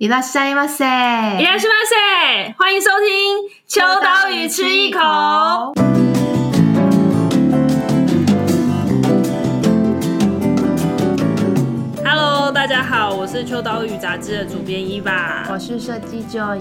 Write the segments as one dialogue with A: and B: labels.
A: いらっしゃいませ，
B: いらっしゃいませ，欢迎收听《秋刀鱼吃一口》。Hello，大家好，我是秋刀鱼杂志的主编伊娃，
A: 我是设计 Joy。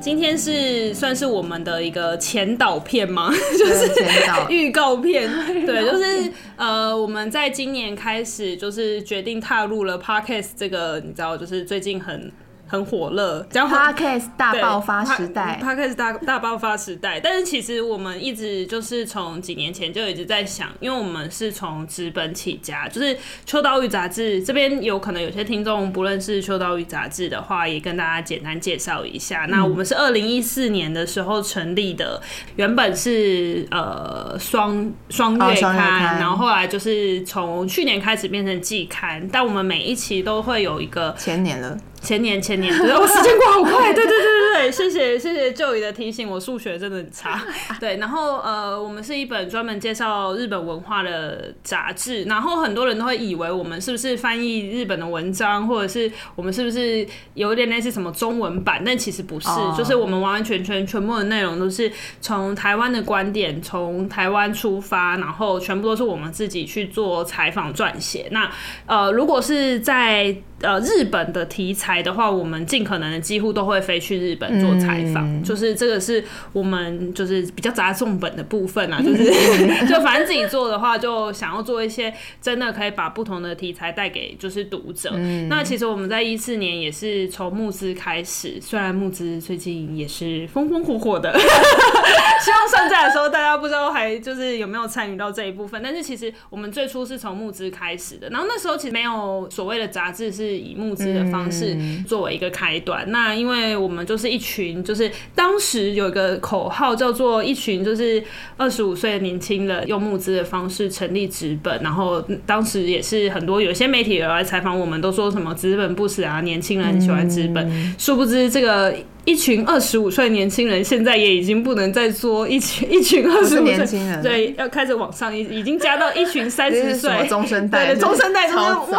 B: 今天是算是我们的一个前导片吗？就是
A: 前导
B: 预告片。对，就是呃，我们在今年开始就是决定踏入了 Podcast 这个，你知道，就是最近很。 很火热，讲
A: Podcast 大爆发时代
B: ，Podcast 大大爆发时代。但是其实我们一直就是从几年前就一直在想，因为我们是从纸本起家，就是秋刀鱼杂志这边有可能有些听众不认识秋刀鱼杂志的话，也跟大家简单介绍一下。那我们是二零一四年的时候成立的，原本是呃双双月刊，然后后来就是从去年开始变成季刊，但我们每一期都会有一个
A: 前年了。
B: 前年前年，对，我时间过好快，对对对对对，谢谢谢谢 Joey 的提醒，我数学真的很差，对，然后呃，我们是一本专门介绍日本文化的杂志，然后很多人都会以为我们是不是翻译日本的文章，或者是我们是不是有点类似什么中文版，但其实不是，就是我们完完全全全部的内容都是从台湾的观点，从台湾出发，然后全部都是我们自己去做采访撰写。那呃，如果是在呃，日本的题材的话，我们尽可能的几乎都会飞去日本做采访，嗯，就是这个是我们就是比较砸重本的部分啊，就是 就反正自己做的话，就想要做一些真的可以把不同的题材带给就是读者。嗯、那其实我们在一四年也是从募资开始，虽然募资最近也是风风火火的，希望上架的时候大家不知道还就是有没有参与到这一部分，但是其实我们最初是从募资开始的，然后那时候其实没有所谓的杂志是。以募资的方式作为一个开端，嗯，那因为我们就是一群，就是当时有一个口号叫做一群就是二十五岁的年轻人用募资的方式成立纸本，然后当时也是很多有些媒体有来采访我们，都说什么纸本不死啊，年轻人很喜欢纸本，嗯，殊不知这个。一群二十五岁年轻人，现在也已经不能再做一群一群二十五岁年轻人，对，要开始往上，已已经加到一群三十岁。
A: 中生代，
B: 中生代，哇，中生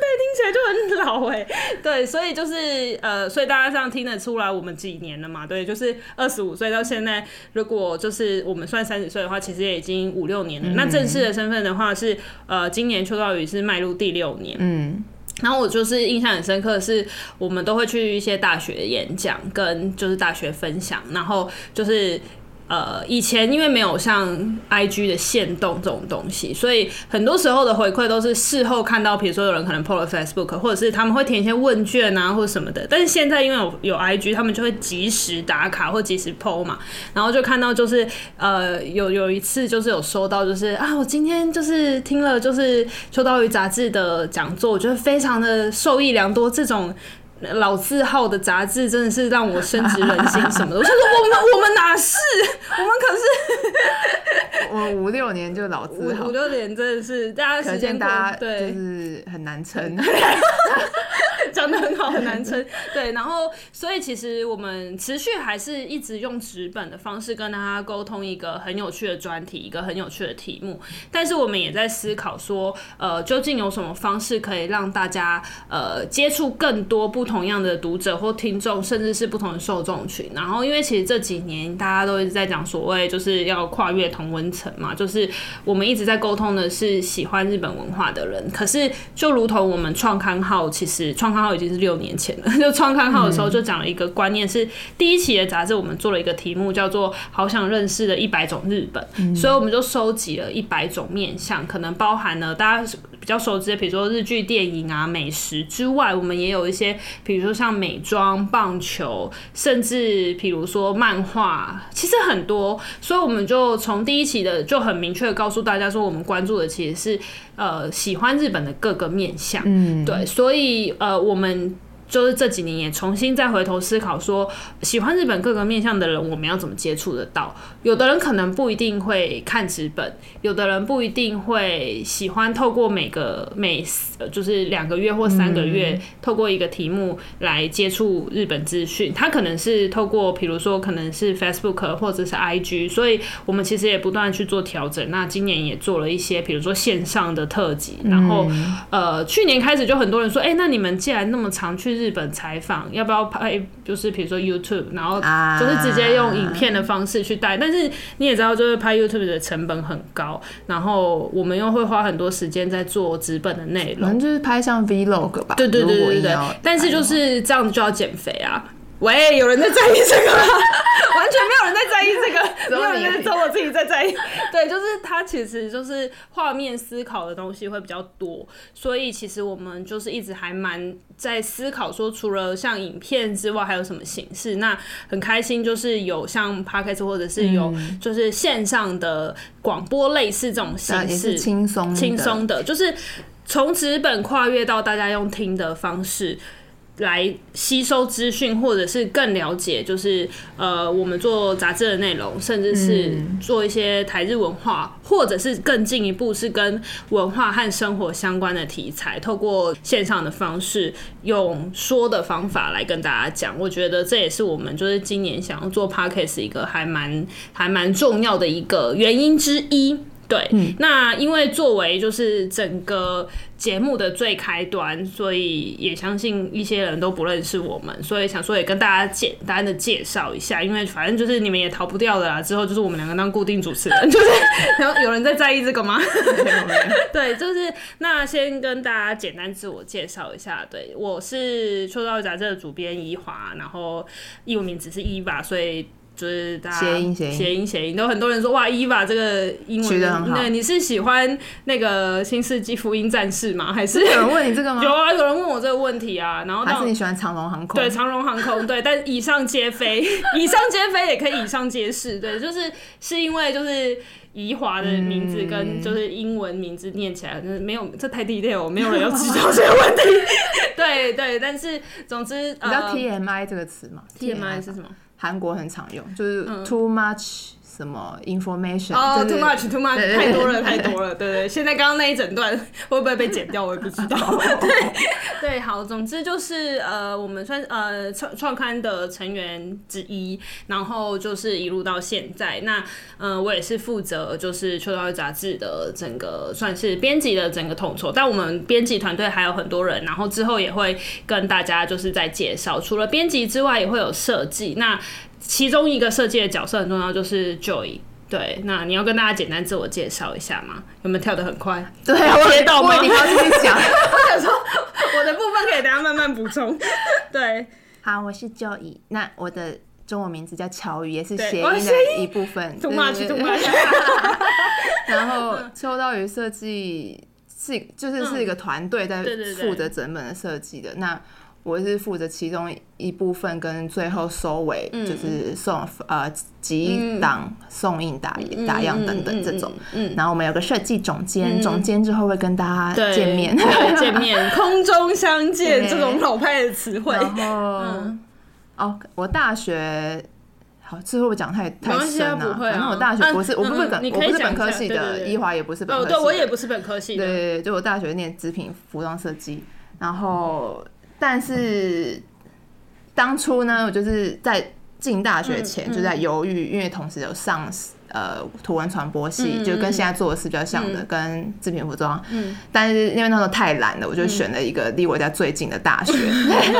B: 代听起来就很老哎，对，所以就是呃，所以大家这样听得出来，我们几年了嘛，对，就是二十五岁到现在，如果就是我们算三十岁的话，其实也已经五六年了。嗯、那正式的身份的话是呃，今年邱道宇是迈入第六年，嗯。然后我就是印象很深刻的是，我们都会去一些大学演讲，跟就是大学分享，然后就是。呃，以前因为没有像 IG 的限动这种东西，所以很多时候的回馈都是事后看到，比如说有人可能 PO 了 Facebook，或者是他们会填一些问卷啊，或者什么的。但是现在因为有有 IG，他们就会及时打卡或及时 PO 嘛，然后就看到就是呃有有一次就是有收到就是啊，我今天就是听了就是秋刀鱼杂志的讲座，我觉得非常的受益良多，这种。老字号的杂志真的是让我深植人心什么的，我想说 我们我们哪是，我们可是
A: 我们五六年就老字号，
B: 五六年真的是大家时间
A: 大家对，就是很难撑。
B: 讲得很好，很难撑。对，然后所以其实我们持续还是一直用纸本的方式跟大家沟通一个很有趣的专题，一个很有趣的题目。但是我们也在思考说，呃，究竟有什么方式可以让大家呃接触更多不同样的读者或听众，甚至是不同的受众群。然后因为其实这几年大家都一直在讲所谓就是要跨越同温层嘛，就是我们一直在沟通的是喜欢日本文化的人。可是就如同我们创刊号，其实创刊号已经是六年前了。就创刊号的时候就讲了一个观念，是第一期的杂志，我们做了一个题目叫做“好想认识的一百种日本”，所以我们就收集了一百种面相，可能包含了大家比较熟知的，比如说日剧、电影啊、美食之外，我们也有一些，比如说像美妆、棒球，甚至比如说漫画，其实很多。所以我们就从第一期的就很明确的告诉大家说，我们关注的其实是呃喜欢日本的各个面向。嗯，对，所以呃我们。就是这几年也重新再回头思考，说喜欢日本各个面向的人，我们要怎么接触得到？有的人可能不一定会看纸本，有的人不一定会喜欢透过每个每就是两个月或三个月，透过一个题目来接触日本资讯。他可能是透过，比如说可能是 Facebook 或者是 IG，所以我们其实也不断去做调整。那今年也做了一些，比如说线上的特辑。然后呃，去年开始就很多人说，哎，那你们既然那么常去。去日本采访，要不要拍？就是比如说 YouTube，然后就是直接用影片的方式去带。但是你也知道，就是拍 YouTube 的成本很高，然后我们又会花很多时间在做纸本的内容，
A: 可能就是拍像 Vlog 吧。
B: 对对对对对。但是就是这样子就要减肥啊。喂，有人在在意这个吗？完全没有人在在意这个，没有人在，我自己在在意。对，就是它其实就是画面思考的东西会比较多，所以其实我们就是一直还蛮在思考说，除了像影片之外，还有什么形式？那很开心，就是有像 Podcast 或者是有就是线上的广播类似这种形式，
A: 轻松
B: 轻松的，就是从纸本跨越到大家用听的方式。来吸收资讯，或者是更了解，就是呃，我们做杂志的内容，甚至是做一些台日文化，或者是更进一步是跟文化和生活相关的题材，透过线上的方式，用说的方法来跟大家讲。我觉得这也是我们就是今年想要做 Podcast 一个还蛮还蛮重要的一个原因之一。对，嗯、那因为作为就是整个节目的最开端，所以也相信一些人都不认识我们，所以想说也跟大家简单的介绍一下，因为反正就是你们也逃不掉的啦。之后就是我们两个当固定主持人，就是然后有人在在意这个吗？对，就是那先跟大家简单自我介绍一下，对，我是秋刀鱼杂志的主编宜华，然后英文名字是伊娃，所以。就是大家谐音谐音谐音谐音，都很多人说哇，Eva 这个英文，对，你是喜欢那个新世纪福音战士吗？还是
A: 有人问你这个吗？
B: 有啊，有人问我这个问题啊。然后
A: 还是你喜欢长龙航空？
B: 对，长龙航空，对，但以上皆非，以上皆非也可以以上皆是，对，就是是因为就是怡华的名字跟就是英文名字念起来，就是没有这太 detail，没有人要知道这个问题。对对，但是总之，
A: 你知道 TMI 这个词吗
B: ？TMI 是什么？
A: 韩国很常用，就是 too much 什么 information，
B: 哦、oh,，too much too much 太多了太多了，对对，现在刚刚那一整段会不会被剪掉，我也不知道。对对，好，总之就是呃，我们算呃创创刊的成员之一，然后就是一路到现在，那呃我也是负责就是秋刀鱼杂志的整个算是编辑的整个统筹，但我们编辑团队还有很多人，然后之后也会跟大家就是在介绍，除了编辑之外，也会有设计那。其中一个设计的角色很重要，就是 Joy。对，那你要跟大家简单自我介绍一下吗？有没有跳得很快？
A: 对，我接到吗？你要继续讲。
B: 我想说，我的部分可以等下慢慢补充。对，
A: 好，我是 Joy。那我的中文名字叫乔宇，也是谐音的一部分。
B: Too much, too much。
A: 然后秋刀鱼设计是就是是一个团队在负责整本的设计的。那我是负责其中一部分，跟最后收尾，就是送、嗯、呃集档、送印、打打样等等这种。嗯，然后我们有个设计总监，嗯、总监之后会跟大家见面，
B: 见面，空中相见这种老派的词汇。
A: 然后，嗯、哦，我大学好，之后讲太太深了。反正、啊、我大学不是，啊、我不是本，我不是本科系的，一华也不是本科系。
B: 哦，对，我也不是本科系的。
A: 对对对，就我大学念织品服装设计，然后。但是当初呢，我就是在进大学前就在犹豫，因为同时有上呃图文传播系，就跟现在做的事比较像的，跟制品服装。嗯。但是因为那时候太懒了，我就选了一个离我家最近的大学。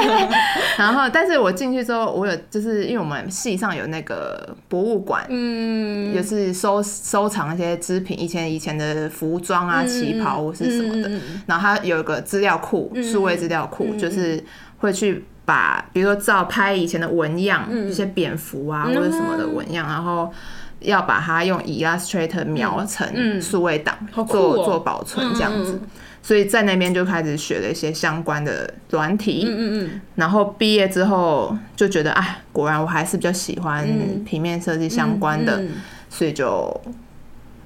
A: 然后，但是我进去之后，我有就是因为我们系上有那个博物馆，嗯，也是收收藏一些织品，以前以前的服装啊、旗袍或是什么的。然后它有一个资料库，数位资料库，就是会去把，比如说照拍以前的纹样，一些蝙蝠啊或者什么的纹样，然后要把它用 Illustrator 描成数位档，做做保存这样子。所以在那边就开始学了一些相关的软体，嗯嗯嗯，然后毕业之后就觉得，哎，果然我还是比较喜欢平面设计相关的，所以就。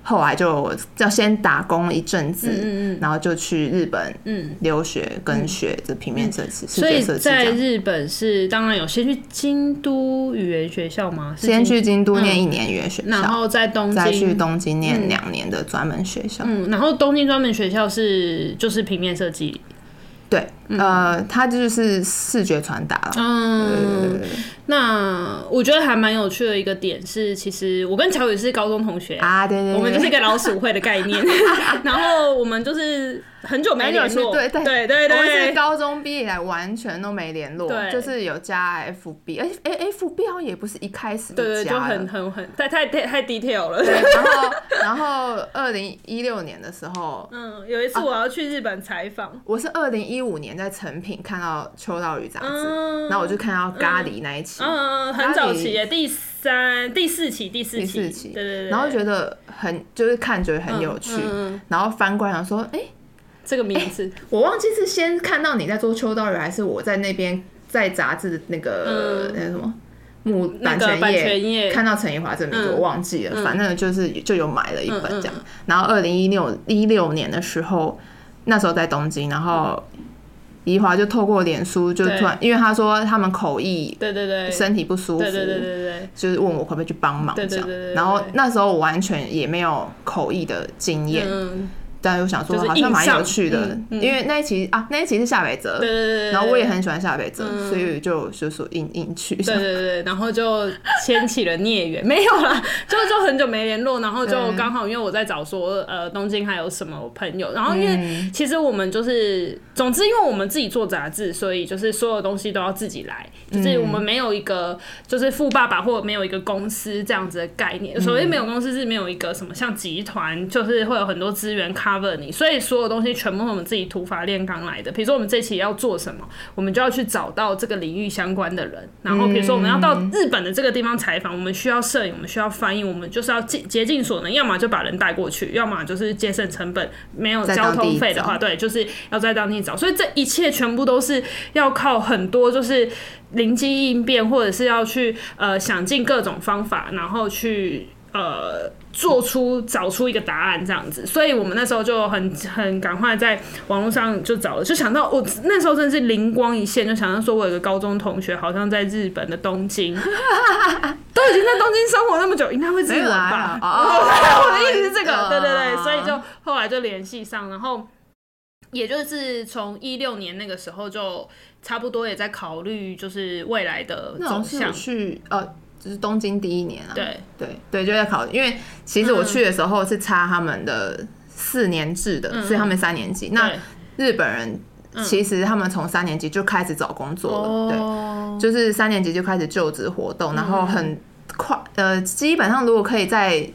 A: 后来就要先打工一阵子，嗯嗯，然后就去日本留学跟学这平面设计。所以在
B: 日本是当然有先去京都语言学校吗？
A: 先去京都念一年语言学校，
B: 然后在东京
A: 再去东京念两年的专门学校。
B: 嗯，然后东京专门学校是就是平面设计。
A: 对，呃，它就是视觉传达了。
B: 嗯，那我觉得还蛮有趣的一个点是，其实我跟乔宇是高中同学啊，对对，我们就是一个老鼠会的概念。然后我们就是很久没联络，
A: 对对。
B: 对对对，
A: 我们是高中毕业以来完全都没联络，
B: 对，
A: 就是有加 FB，哎哎，FB 好像也不是一开始
B: 对对，就很很很太太太 detail 了。
A: 对，然后然后二零一六年的时候，
B: 嗯，有一次我要去日本采访，
A: 我是二零一五年在成品看到秋刀鱼杂志，然后我就看到咖喱那一期，
B: 嗯，很早期耶第三、第四期、第四期，第四期对对对，
A: 然后觉得很就是看觉得很有趣，然后翻过来想说，哎。
B: 这个名字、欸、
A: 我忘记是先看到你在做秋刀鱼，还是我在那边在杂志的那个、嗯、那个什么木版权页看到陈怡华这名字，我忘记了。嗯、反正就是就有买了一本这样。嗯。嗯、然后二零一六一六年的时候，那时候在东京，然后怡华就透过脸书就突然，因为他说他们口译对对对。身体不舒服，对对对对，就是问我可不可以去帮忙这样。然后那时候我完全也没有口译的经验。嗯但又想说好像蛮有趣的，因为那一期啊，那一期是夏北泽，对对对，然后我也很喜欢夏北泽，所以就就说硬硬去，对对对，
B: 然后就牵起了孽缘，没有啦，就就很久没联络，然后就刚好因为我在找说呃东京还有什么朋友，然后因为其实我们就是总之因为我们自己做杂志，所以就是所有东西都要自己来，就是我们没有一个就是富爸爸或者没有一个公司这样子的概念，所谓没有公司是没有一个什么像集团，就是会有很多资源 cover 你，所以所有东西全部是我们自己土法炼钢来的。比如说我们这期要做什么，我们就要去找到这个领域相关的人。然后比如说我们要到日本的这个地方采访，我们需要摄影，我们需要翻译，我们就是要尽竭尽所能，要么就把人带过去，要么就是节省成本，没有交通费的话，对，就是要在当地找。所以这一切全部都是要靠很多就是灵机应变，或者是要去呃想尽各种方法，然后去。呃，做出找出一个答案这样子，所以我们那时候就很很赶快在网络上就找了，就想到我那时候真的是灵光一现，就想到说我有个高中同学好像在日本的东京，都已经在东京生活那么久，应该会知道吧？我的意思是这个，对对对，所以就后来就联系上，然后也就是从一六年那个时候就差不多也在考虑，就是未来的走向去呃。就是东京第一年啊，对。对对，就在考，因为其实我去的时候是差他们的四年制的，所以他们三年级。那日本人其实他们从三年级就开始找工作了，对，就是三年级就开始就职活动，然后很快，呃，基本上如果可以在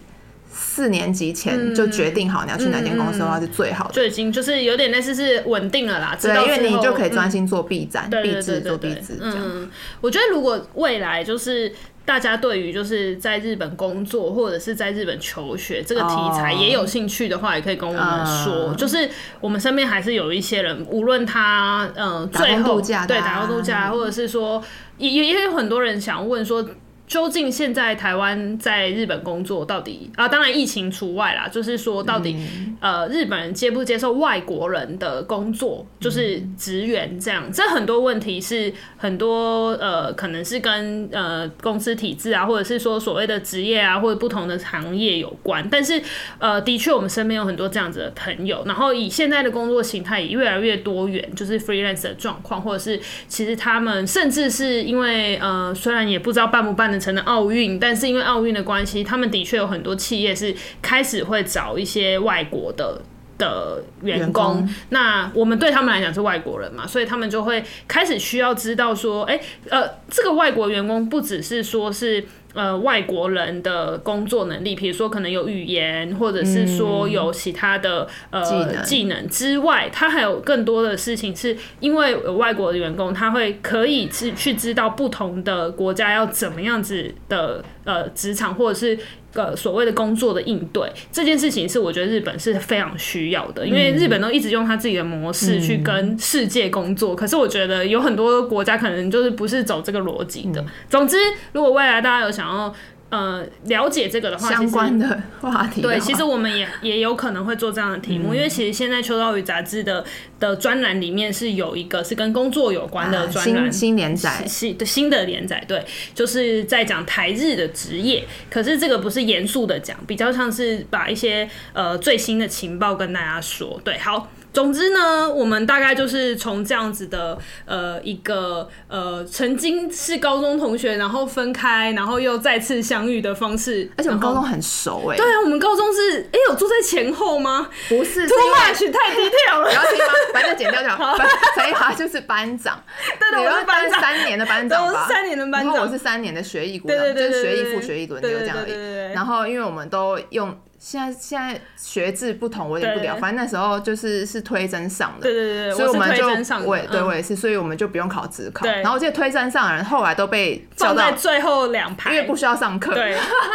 B: 四年级前就决定好你要去哪间公司的话是最好的，就已经就是有点类似是稳定了啦，对，因为你就可以专心做 B 站、B 制做 B 制这样。我觉得如果未来就是。大家对于就是在日本工作或者是在日本求学这个题材也有兴趣的话，也可以跟我们说。就是我们身边还是有一些人，无论他嗯最后对打工度假，或者是说也也也有很多人想问说。究竟现在台湾在日本工作到底啊？当然疫情除外啦。就是说，到底、嗯、呃，日本人接不接受外国人的工作，就是职员这样？嗯、这很多问题是很多呃，可能是跟呃公司体制啊，或者是说所谓的职业啊，或者不同的行业有关。但是呃，的确我们身边有很多这样子的朋友。然后以现在的工作形态也越来越多元，就是 freelance 的状况，或者是其实他们甚至是因为呃，虽然也不知道办不办的。成了奥运，但是因为奥运的关系，他们的确有很多企业是开始会找一些外国的的员工。那我们对他们来讲是外国人嘛，所以他们就会开始需要知道说，哎、欸，呃，这个外国员工不只是说是。呃，外国人的工作能力，比如说可能有语言，或者是说有其他的、呃技能。之外，他还有更多的事情，是因为外国的员工，他会可以去去知道不同的国家要怎么样子的呃职场，或者是。呃所谓的工作的应对这件事情是我觉得日本是非常需要的，因为日本都一直用他自己的模式去跟世界工作，可是我觉得有很多国家可能就是不是走这个逻辑的。总之，如果未来大家有想要。呃，了解这个的话，相关的话题，对，其实我们也也有可能会做这样的题目，嗯、因为其实现在秋刀鱼杂志的的专栏里面是有一个是跟工作有关的专栏、新连载，新的新的连载，对，就是在讲台日的职业，可是这个不是严肃的讲，比较像是把一些呃最新的情报跟大家说，对，好。总之呢，我们大概就是从这样子的呃一个呃曾经是高中同学，然后分开，然后又再次相遇的方式。
A: 而且我们高中很熟哎、欸。
B: 对啊，我们高中是哎、欸、有坐在前后吗？
A: 不是
B: ，too much 太低调了。
A: 不要听吗？反正剪掉就好。陈一华就是班长，
B: 对对，我是班长，
A: 三年的班长吧，
B: 三年的班长，
A: 然后我是三年的学艺股长，就是学艺副学艺轮流这样而已。然后因为我们都用。现在现在学制不同，我有点不了。反正那时候就是是推甄上的，
B: 对对对，
A: 所以我们就
B: 我
A: 也对我也是，所以我们就不用考职考。然后这些推甄上的人后来都被叫到
B: 最后两排，
A: 因为不需要上课。
B: 对，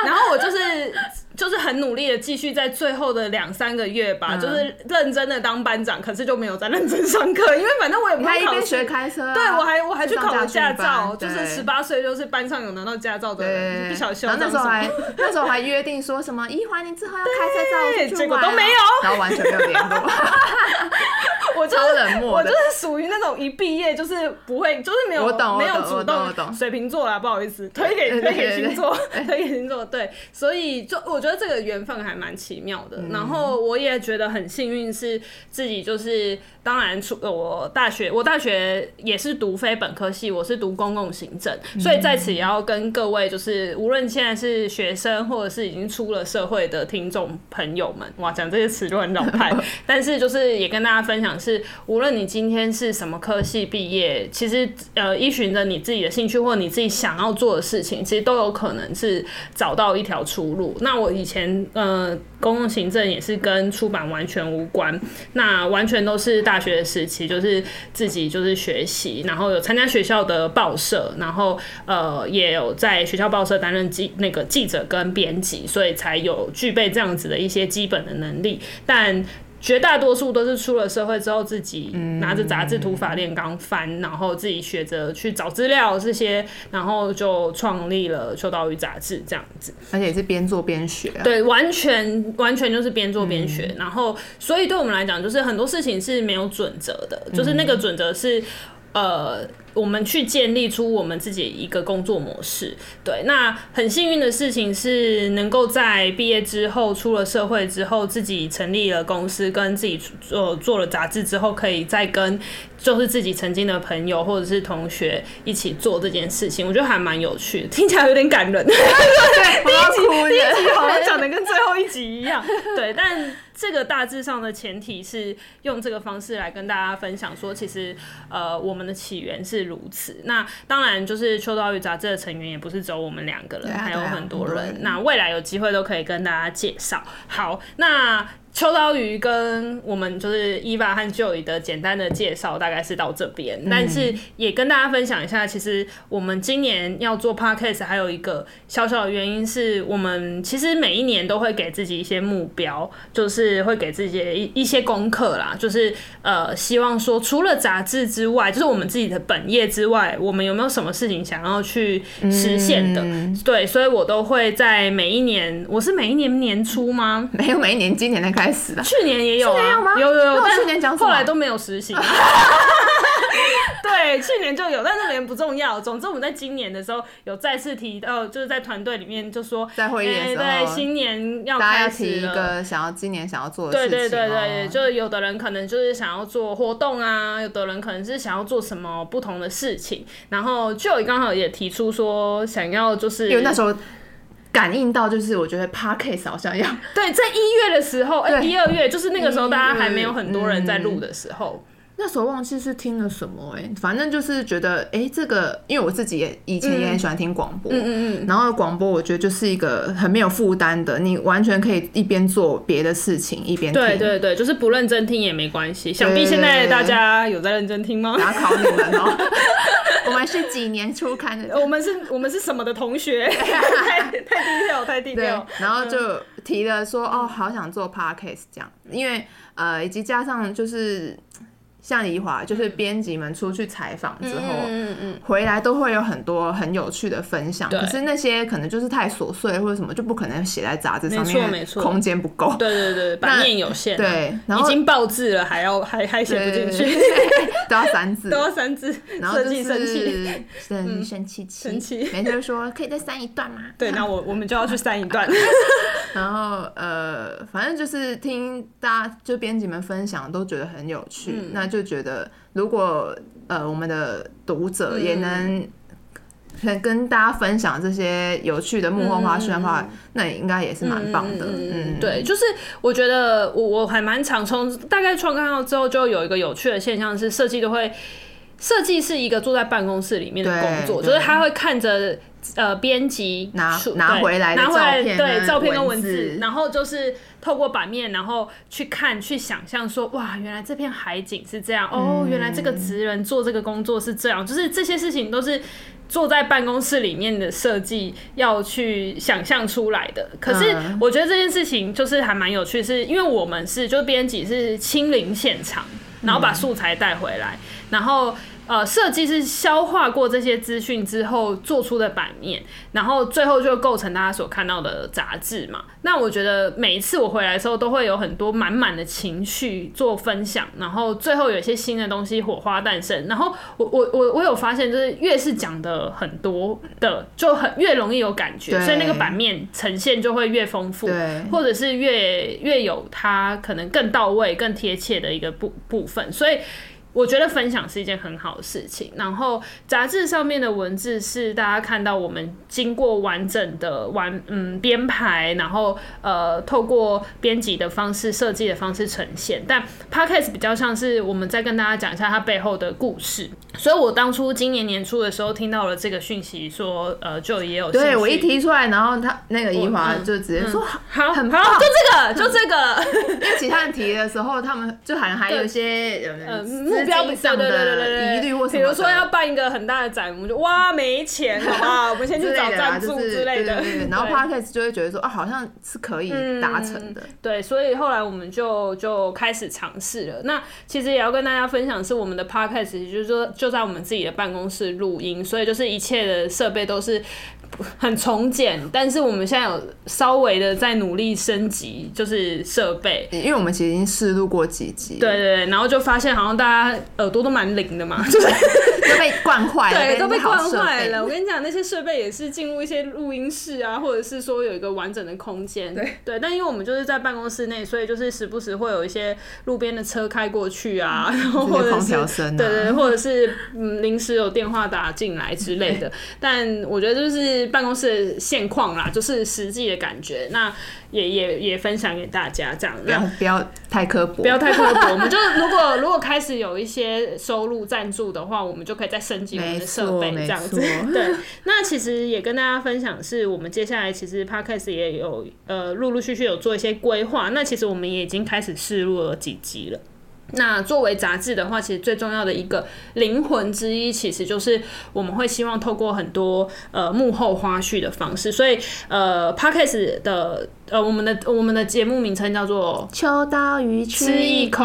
B: 然后我就是。就是很努力的继续在最后的两三个月吧，嗯、就是认真的当班长，可是就没有再认真上课，因为反正我也不会考试。
A: 学开车、啊，
B: 对我还我还去考了驾照，就是十八岁就是班上有拿到驾照的人，不小心。然后
A: 那时候还 那时候还约定说什么，一环你之后要开车照，
B: 结果都没有，
A: 然后完全没有联络。
B: 我超冷漠，我就是属于那种一毕业就是不会，就是没有没有主动。水瓶座啦，不好意思，推给推给星座，推给星座。对，所以就我觉得这个缘分还蛮奇妙的。然后我也觉得很幸运，是自己就是当然出我大学，我大学也是读非本科系，我是读公共行政，所以在此也要跟各位就是无论现在是学生或者是已经出了社会的听众朋友们，哇，讲这些词就很老派，但是就是也跟大家分享。是，无论你今天是什么科系毕业，其实呃，依循着你自己的兴趣或者你自己想要做的事情，其实都有可能是找到一条出路。那我以前呃，公共行政也是跟出版完全无关，那完全都是大学时期，就是自己就是学习，然后有参加学校的报社，然后呃，也有在学校报社担任记那个记者跟编辑，所以才有具备这样子的一些基本的能力，但。绝大多数都是出了社会之后，自己拿着杂志、土法炼钢翻，然后自己学着去找资料这些，然后就创立了秋刀鱼杂志这样子。
A: 而且也是边做边学啊。
B: 对，完全完全就是边做边学。然后，所以对我们来讲，就是很多事情是没有准则的，就是那个准则是呃。我们去建立出我们自己一个工作模式，对。那很幸运的事情是，能够在毕业之后，出了社会之后，自己成立了公司，跟自己做做了杂志之后，可以再跟就是自己曾经的朋友或者是同学一起做这件事情，我觉得还蛮有趣的，听起来有点感人。对，第一集第一集好像讲的跟最后一集一样，对，但。这个大致上的前提是用这个方式来跟大家分享，说其实呃我们的起源是如此。那当然就是秋刀鱼杂志的成员也不是只有我们两个人，还有很多人。那未来有机会都可以跟大家介绍。好，那。秋刀鱼跟我们就是伊娃和 Joy 的简单的介绍大概是到这边，嗯，但是也跟大家分享一下，其实我们今年要做 Podcast 还有一个小小的原因是我们其实每一年都会给自己一些目标，就是会给自己一一些功课啦，就是呃希望说除了杂志之外，就是我们自己的本业之外，我们有没有什么事情想要去实现的？嗯、对，所以我都会在每一年，我是每一年年初吗？
A: 没有，每一年今年的。开
B: 去年也有啊，有有有，但去年讲后来都没有实行。对，去年就有，但是年不重要。总之，我们在今年的时候有再次提到，就是在团队里面就说，
A: 在会议的时候，
B: 对，新年要开始，
A: 大家提一个想要今年想要做的事情。对对对对，
B: 就有的人可能就是想要做活动啊，有的人可能是想要做什么不同的事情。然后就刚好也提出说，想要就是
A: 因为那时候。感应到就是，我觉得 Podcast 好像要
B: 对，在一月的时候，哎，一二月就是那个时候，大家还没有很多人在录的时候。
A: 那时候忘记是听了什么哎、欸，反正就是觉得哎、欸，这个因为我自己也以前也很喜欢听广播，嗯嗯嗯，然后广播我觉得就是一个很没有负担的，你完全可以一边做别的事情一边听，
B: 对对对，就是不认真听也没关系。想必现在大家有在认真听
A: 吗？打考你们哦、喔，我们是几年初刊的，
B: 我们是我们是什么的同学？太太低调，太低调。
A: 然后就提了说哦，好想做 Podcast 这样，因为呃，以及加上就是。像怡华，就是编辑们出去采访之后，
B: 嗯嗯
A: 回来都会有很多很有趣的分享。可是那些可能就是太琐碎或者什么，就不可能写在杂志上面，没错，空间不够。
B: 对对对，版面有限。
A: 对，然后
B: 已经爆字了，还要还还写不进去，
A: 都要三字，
B: 都要三字。然后就是
A: 生气，生气气，生气。每天就说可以再删一段吗？
B: 对，那我我们就要去删一段。
A: 然后呃，反正就是听大家就编辑们分享，都觉得很有趣。那就觉得，如果呃我们的读者也能跟大家分享这些有趣的幕后花絮的话，嗯、那也应该也是蛮棒的。嗯，
B: 嗯对，就是我觉得我我还蛮常从大概创刊号之后，就有一个有趣的现象是，设计都会设计是一个坐在办公室里面的工作，就是他会看着呃编辑
A: 拿拿回来
B: 拿回来
A: 对
B: 照片跟文字，然后就是。透过版面，然后去看、去想象，说哇，原来这片海景是这样哦，原来这个职人做这个工作是这样，就是这些事情都是坐在办公室里面的设计要去想象出来的。可是我觉得这件事情就是还蛮有趣，是因为我们是就编辑是亲临现场，然后把素材带回来，然后。呃，设计是消化过这些资讯之后做出的版面，然后最后就构成大家所看到的杂志嘛。那我觉得每一次我回来的时候，都会有很多满满的情绪做分享，然后最后有一些新的东西火花诞生。然后我我我我有发现，就是越是讲的很多的，就很越容易有感觉，所以那个版面呈现就会越丰富，或者是越越有它可能更到位、更贴切的一个部部分，所以。我觉得分享是一件很好的事情。然后杂志上面的文字是大家看到我们经过完整的完嗯编排，然后呃透过编辑的方式、设计的方式呈现。但 Podcast 比较像是我们再跟大家讲一下它背后的故事。所以我当初今年年初的时候听到了这个讯息说，说呃就也有
A: 对我一提出来，然后他那个怡华就直接说、嗯、好很好，
B: 就这个就这个。
A: 因为其他人提的时候，他们就好像还有一些 呃。
B: 目标上的疑虑或什么，比如说要办一个很大的展，我们就哇没钱，好不好？我们先去找赞助之类的。
A: 然后 Podcast 就会觉得说啊，好像是可以达成的。
B: 对，所以后来我们就就开始尝试了。那其实也要跟大家分享，是我们的 Podcast，就是说就在我们自己的办公室录音，所以就是一切的设备都是。很从简，但是我们现在有稍微的在努力升级，就是设备，
A: 因为我们其实已经试录过几集，
B: 对对对，然后就发现好像大家耳朵都蛮灵的嘛，就是
A: 都被惯坏了，
B: 对，都被惯坏了。我跟你讲，那些设备也是进入一些录音室啊，或者是说有一个完整的空间，对对。但因为我们就是在办公室内，所以就是时不时会有一些路边的车开过去啊，然后或者是对对，或者是嗯临时有电话打进来之类的。但我觉得就是。办公室的现况啦，就是实际的感觉。那也也也分享给大家，这样
A: 不要不要太刻薄，
B: 不要太刻薄。我们就如果如果开始有一些收入赞助的话，我们就可以再升级我们的设备，这样子。对，那其实也跟大家分享，是我们接下来其实 Podcast 也有呃陆陆续续有做一些规划。那其实我们也已经开始试录了几集了。那作为杂志的话，其实最重要的一个灵魂之一，其实就是我们会希望透过很多呃幕后花絮的方式，所以呃 Podcast 的。呃，我们的我们的节目名称叫做《
A: 秋刀鱼吃一口》，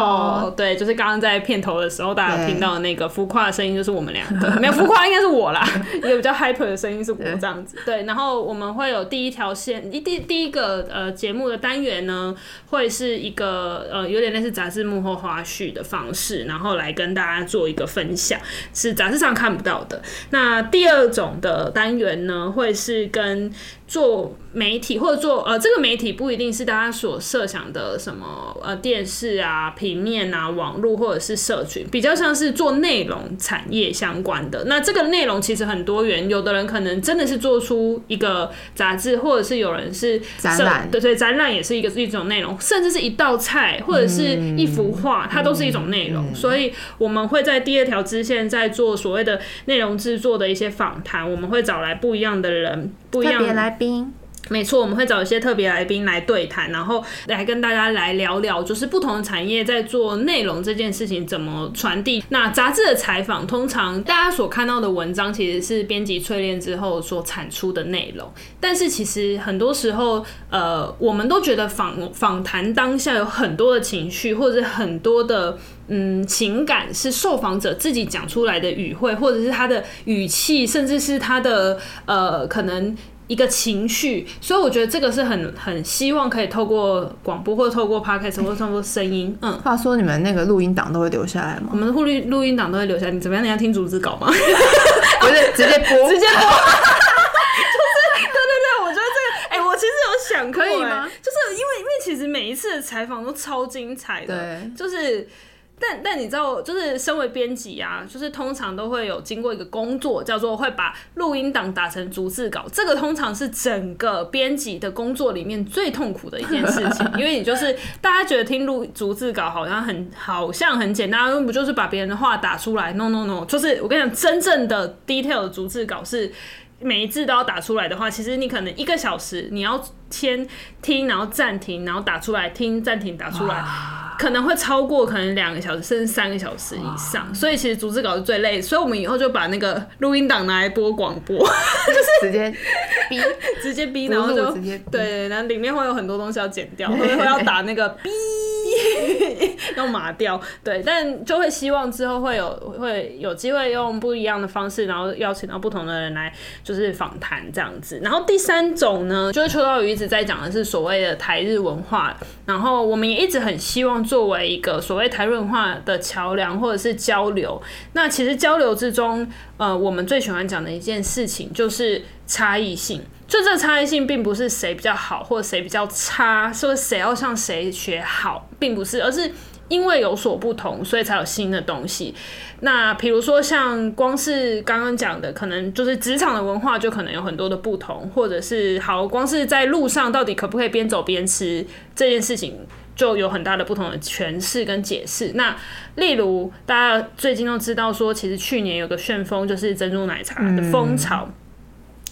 B: 对，就是刚刚在片头的时候，大家有听到的那个浮夸的声音，就是我们两个，没有浮夸，应该是我啦，一个比较 hyper 的声音是我这样子，对，然后我们会有第一条线，一第第一个呃节目的单元呢，会是一个呃有点类似杂志幕后花絮的方式，然后来跟大家做一个分享，是杂志上看不到的。那第二种的单元呢，会是跟做媒体或者做呃，这个媒体不一定是大家所设想的什么呃电视啊、平面啊、网络或者是社群，比较像是做内容产业相关的。那这个内容其实很多元，有的人可能真的是做出一个杂志，或者是有人是
A: 展览，
B: 对对，展览也是一个一种内容，甚至是一道菜或者是一幅画，它都是一种内容。所以我们会在第二条支线在做所谓的内容制作的一些访谈，我们会找来不一样的人，不一样的
A: 来宾。
B: 没错，我们会找一些特别来宾来对谈，然后来跟大家来聊聊，就是不同的产业在做内容这件事情怎么传递。那杂志的采访，通常大家所看到的文章其实是编辑淬炼之后所产出的内容，但是其实很多时候，呃，我们都觉得访访谈当下有很多的情绪，或者很多的。嗯，情感是受访者自己讲出来的语汇，或者是他的语气，甚至是他的呃，可能一个情绪。所以我觉得这个是很很希望可以透过广播，或者透过 podcast，或者透过声音。嗯，
A: 话说你们那个录音档都会留下来吗？
B: 我们的录录音档都会留下来。你怎么样？你要听逐字稿吗？
A: 不是，直接播，
B: 直接播。就是对对对，我觉得这个，哎、欸，我其实有想可以吗？就是因为因为其实每一次的采访都超精彩的，对，就是。但但你知道，就是身为编辑啊，就是通常都会有经过一个工作，叫做会把录音档打成逐字稿。这个通常是整个编辑的工作里面最痛苦的一件事情，因为你就是大家觉得听录逐字稿好像很好像很简单，不就是把别人的话打出来？No No No，就是我跟你讲，真正的 detail 的逐字稿是。每一字都要打出来的话，其实你可能一个小时，你要先听，然后暂停，然后打出来，听，暂停，打出来，可能会超过可能两个小时，甚至三个小时以上。所以其实逐字稿是最累，所以我们以后就把那个录音档拿来播广播，就是
A: 直接逼，
B: 直接逼，然后就直接对，然后里面会有很多东西要剪掉，或者会要打那个逼。要麻掉，对，但就会希望之后会有会有机会用不一样的方式，然后邀请到不同的人来就是访谈这样子。然后第三种呢，就是秋刀鱼一直在讲的是所谓的台日文化，然后我们也一直很希望作为一个所谓台日文化的桥梁或者是交流。那其实交流之中，呃，我们最喜欢讲的一件事情就是差异性。就这差异性，并不是谁比较好或者谁比较差，说谁要向谁学好，并不是，而是因为有所不同，所以才有新的东西。那比如说，像光是刚刚讲的，可能就是职场的文化，就可能有很多的不同，或者是好，光是在路上到底可不可以边走边吃这件事情，就有很大的不同的诠释跟解释。那例如，大家最近都知道说，其实去年有个旋风，就是珍珠奶茶的风潮。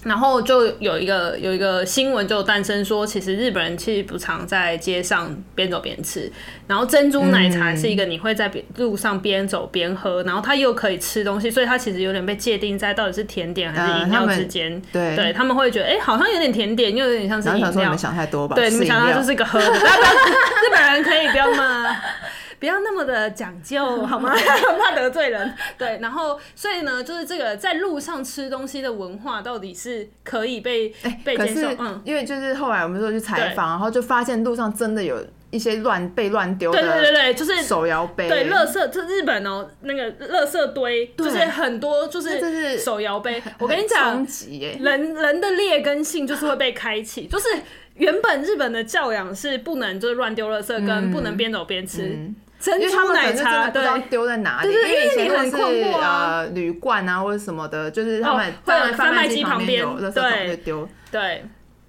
B: 然后就有一个有一个新闻就诞生说，其实日本人其实不常在街上边走边吃。然后珍珠奶茶是一个你会在路上边走边喝，然后它又可以吃东西，所以它其实有点被界定在到底是甜点还是饮料之间。呃、对，对他们会觉得，哎，好像有点甜点，又有点像是饮料。
A: 你们想太多吧？
B: 对，你们想到它就是一个喝的。日本人可以不要吗？不要那么的讲究 好吗？怕得罪人。对，然后所以呢，就是这个在路上吃东西的文化到底是可以被、欸、被接受。嗯，
A: 因为就是后来我们说去采访，然后就发现路上真的有一些乱被乱丢的。对
B: 对对对，就是
A: 手摇杯。
B: 对，垃圾，就日本哦，那个垃圾堆，就是很多，就是手摇杯。我跟你讲，人人的劣根性就是会被开启，就是原本日本的教养是不能就是乱丢垃圾，跟不能边走边吃。嗯嗯珍珠奶茶不知道
A: 丢在哪里，对，因为以前都是呃铝罐啊或者什么的，就是他们会有贩卖机旁边有垃圾桶会丢，
B: 对。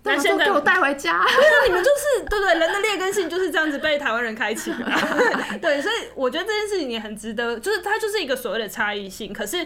A: 那现在给我带回家，
B: 对啊你们就是对对，人的劣根性就是这样子被台湾人开启的，对，所以我觉得这件事情也很值得，就是它就是一个所谓的差异性，可是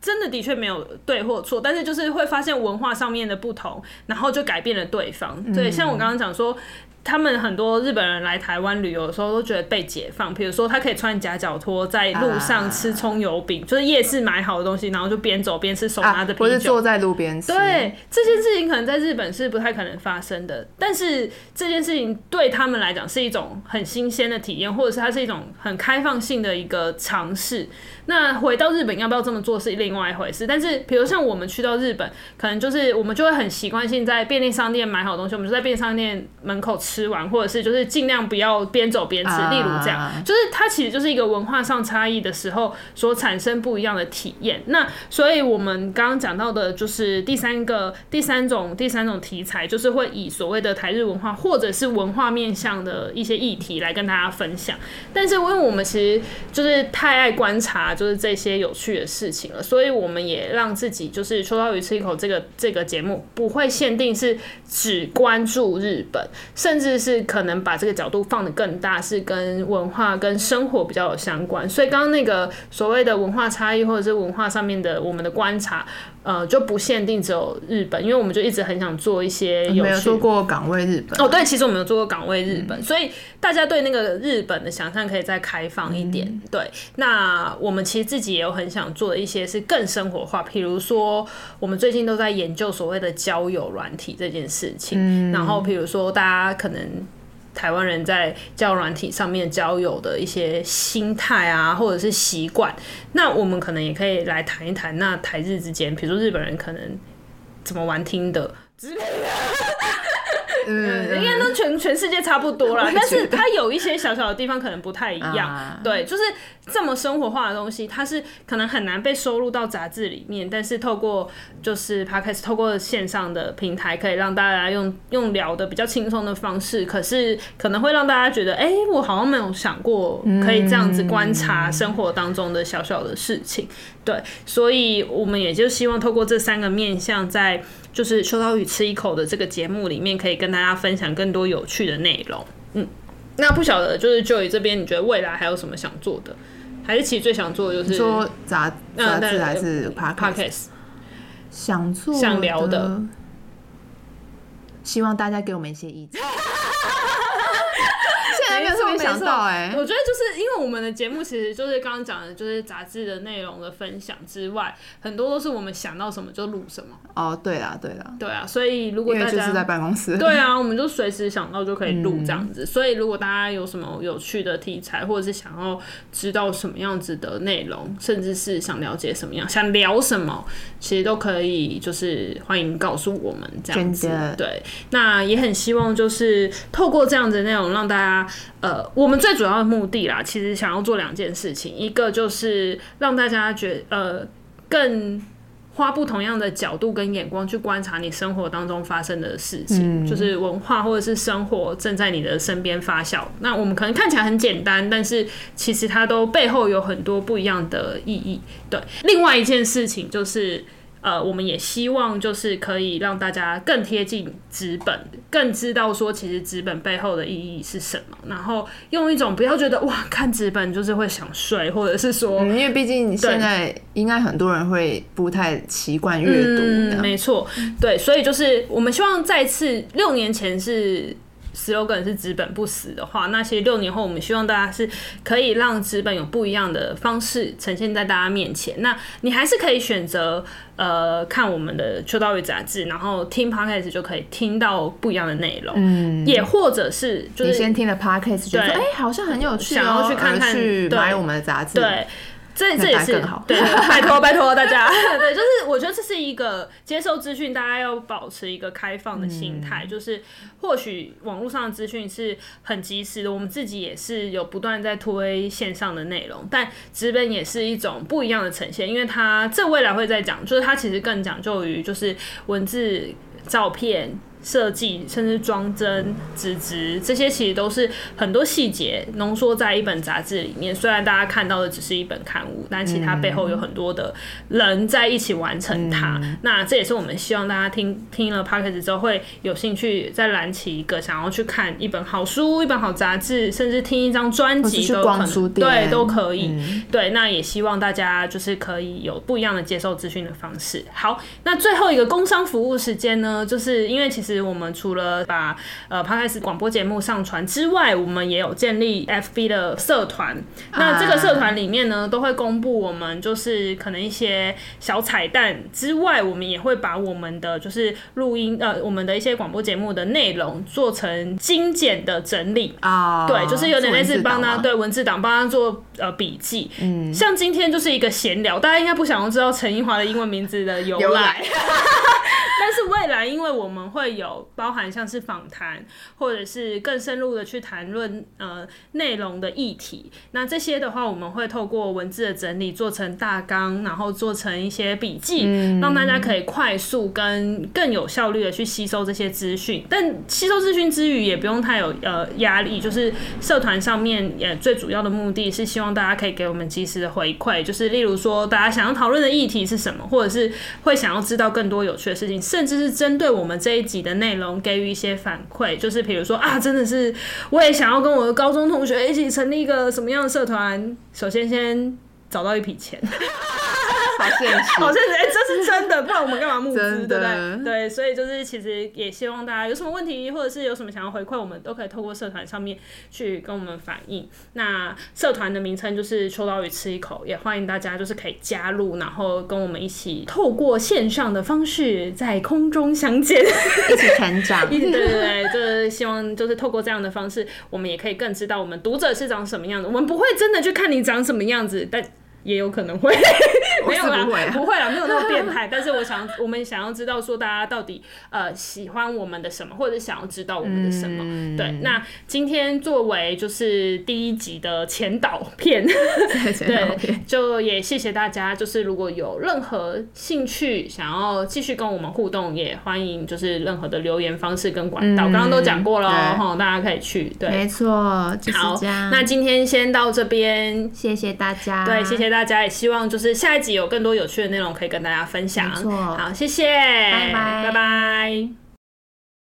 B: 真的的确没有对或错，但是就是会发现文化上面的不同，然后就改变了对方，对，像我刚刚讲说。他们很多日本人来台湾旅游的时候都觉得被解放，比如说他可以穿夹脚拖在路上吃葱油饼，啊、就是夜市买好的东西，然后就边走边吃，手拿着啤酒，或、
A: 啊、是坐在路边吃。
B: 对，这件事情可能在日本是不太可能发生的，但是这件事情对他们来讲是一种很新鲜的体验，或者是它是一种很开放性的一个尝试。那回到日本要不要这么做是另外一回事，但是比如像我们去到日本，可能就是我们就会很习惯性在便利商店买好东西，我们就在便利商店门口吃完，或者是就是尽量不要边走边吃。例如这样，就是它其实就是一个文化上差异的时候所产生不一样的体验。那所以我们刚刚讲到的就是第三个、第三种、第三种题材，就是会以所谓的台日文化或者是文化面向的一些议题来跟大家分享。但是因为我们其实就是太爱观察。就是这些有趣的事情了，所以我们也让自己就是说到鱼吃一口这个这个节目不会限定是只关注日本，甚至至是可能把这个角度放得更大，是跟文化跟生活比较有相关。所以刚刚那个所谓的文化差异或者是文化上面的我们的观察。呃，就不限定只有日本，因为我们就一直很想做一些有趣。
A: 没有做过岗位日本。
B: 哦，对，其实我们有做过岗位日本，嗯，所以大家对那个日本的想象可以再开放一点。嗯，对，那我们其实自己也有很想做的一些是更生活化，比如说我们最近都在研究所谓的交友软体这件事情。嗯，然后比如说大家可能。台湾人在交友软体上面交友的一些心态啊，或者是习惯。那我们可能也可以来谈一谈，那台日之间，比如说日本人可能怎么玩听的之类的。嗯，应该都全全世界差不多啦，但是它有一些小小的地方可能不太一样。啊、对，就是这么生活化的东西，它是可能很难被收录到杂志里面，但是透过就是 Podcast，透过线上的平台，可以让大家用用聊的比较轻松的方式，可是可能会让大家觉得，哎、欸，我好像没有想过可以这样子观察生活当中的小小的事情。对，所以我们也就希望透过这三个面向，在就是秋刀鱼吃一口的这个节目里面，可以跟大家分享更多有趣的内容。嗯，那不晓得就是 Joy 这边，你觉得未来还有什么想做的？还是其实最想做的就是说
A: 杂杂志还是 Podcast？想做
B: 想聊的，
A: 希望大家给我们一些意见。没想到哎，
B: 我觉得就是因为我们的节目其实就是刚刚讲的，就是杂志的内容的分享之外，很多都是我们想到什么就录什么。
A: 哦，对啊，对啊，
B: 对啊，所以如果大家
A: 就是在办公室，
B: 对啊，我们就随时想到就可以录这样子。嗯、所以如果大家有什么有趣的题材，或者是想要知道什么样子的内容，甚至是想了解什么样，想聊什么，其实都可以，就是欢迎告诉我们这样子。对，那也很希望就是透过这样子的内容，让大家呃。我们最主要的目的啦，其实想要做两件事情，一个就是让大家觉呃更花不同样的角度跟眼光去观察你生活当中发生的事情，嗯、就是文化或者是生活正在你的身边发酵。那我们可能看起来很简单，但是其实它都背后有很多不一样的意义。对，另外一件事情就是。呃，我们也希望就是可以让大家更贴近纸本，更知道说其实纸本背后的意义是什么，然后用一种不要觉得哇，看纸本就是会想睡，或者是说，
A: 嗯、因为毕竟现在应该很多人会不太习惯阅读，
B: 嗯，没错，对，所以就是我们希望再次六年前是。Slogan 是纸本不死的话，那其实六年后我们希望大家是可以让纸本有不一样的方式呈现在大家面前。那你还是可以选择呃看我们的秋刀鱼杂志，然后听 podcast 就可以听到不一样的内容。嗯，也或者是就是
A: 你先听了 podcast 觉得哎、欸、好像很有趣、喔，想要去看看去买我们的杂志。
B: 对。这这也是对，拜托拜托大家，对，就是我觉得这是一个接受资讯，大家要保持一个开放的心态，嗯、就是或许网络上的资讯是很及时的，我们自己也是有不断在推线上的内容，但纸本也是一种不一样的呈现，因为它这未来会再讲，就是它其实更讲究于就是文字、照片。设计甚至装帧、纸质，这些其实都是很多细节浓缩在一本杂志里面。虽然大家看到的只是一本刊物，但其实它背后有很多的人在一起完成它。嗯、那这也是我们希望大家听听了 Podcast 之后会有兴趣再燃起一个想要去看一本好书、一本好杂志，甚至听一张专辑都可能。对，都可以。嗯、对，那也希望大家就是可以有不一样的接受资讯的方式。好，那最后一个工商服务时间呢，就是因为其实。我们除了把呃 Podcast 广播节目上传之外，我们也有建立 FB 的社团。那这个社团里面呢，都会公布我们就是可能一些小彩蛋之外，我们也会把我们的就是录音呃我们的一些广播节目的内容做成精简的整理啊。对，就是有点类似帮他对文字档帮他做呃笔记。嗯，像今天就是一个闲聊，大家应该不想要知道陈英华的英文名字的由来。但是未来，因为我们会有包含像是访谈，或者是更深入的去谈论呃内容的议题，那这些的话，我们会透过文字的整理做成大纲，然后做成一些笔记，嗯、让大家可以快速跟更有效率的去吸收这些资讯。但吸收资讯之余，也不用太有呃压力。就是社团上面也最主要的目的是希望大家可以给我们及时的回馈，就是例如说大家想要讨论的议题是什么，或者是会想要知道更多有趣的事情。甚至是针对我们这一集的内容给予一些反馈，就是比如说啊，真的是我也想要跟我的高中同学一起成立一个什么样的社团。首先，先找到一笔钱。
A: 好现实，
B: 好现实，哎、欸，这是真的，不然我们干嘛募
A: 资，
B: 对不对？对，所以就是其实也希望大家有什么问题，或者是有什么想要回馈，我们都可以透过社团上面去跟我们反映。那社团的名称就是秋刀鱼吃一口，也欢迎大家就是可以加入，然后跟我们一起透过线上的方式在空中相见，
A: 一起成长。
B: 对对对，就是希望就是透过这样的方式，我们也可以更知道我们读者是长什么样子。我们不会真的去看你长什么样子，但。也有可能会，没有啦，不会啦，没有那么变态。但是我想，我们想要知道说，大家到底呃喜欢我们的什么，或者想要知道我们的什么？嗯、对，那今天作为就是第一集的 前导片，对，就也谢谢大家。就是如果有任何兴趣想要继续跟我们互动，也欢迎就是任何的留言方式跟管道，刚刚、嗯、都讲过了哈，大家可以去。对，
A: 没错，就是这样。
B: 好，那今天先到这边，
A: 谢谢大家。
B: 对，谢谢。大家也希望就是下一集有更多有趣的内容可以跟大家分享。好，谢谢，拜拜，拜拜。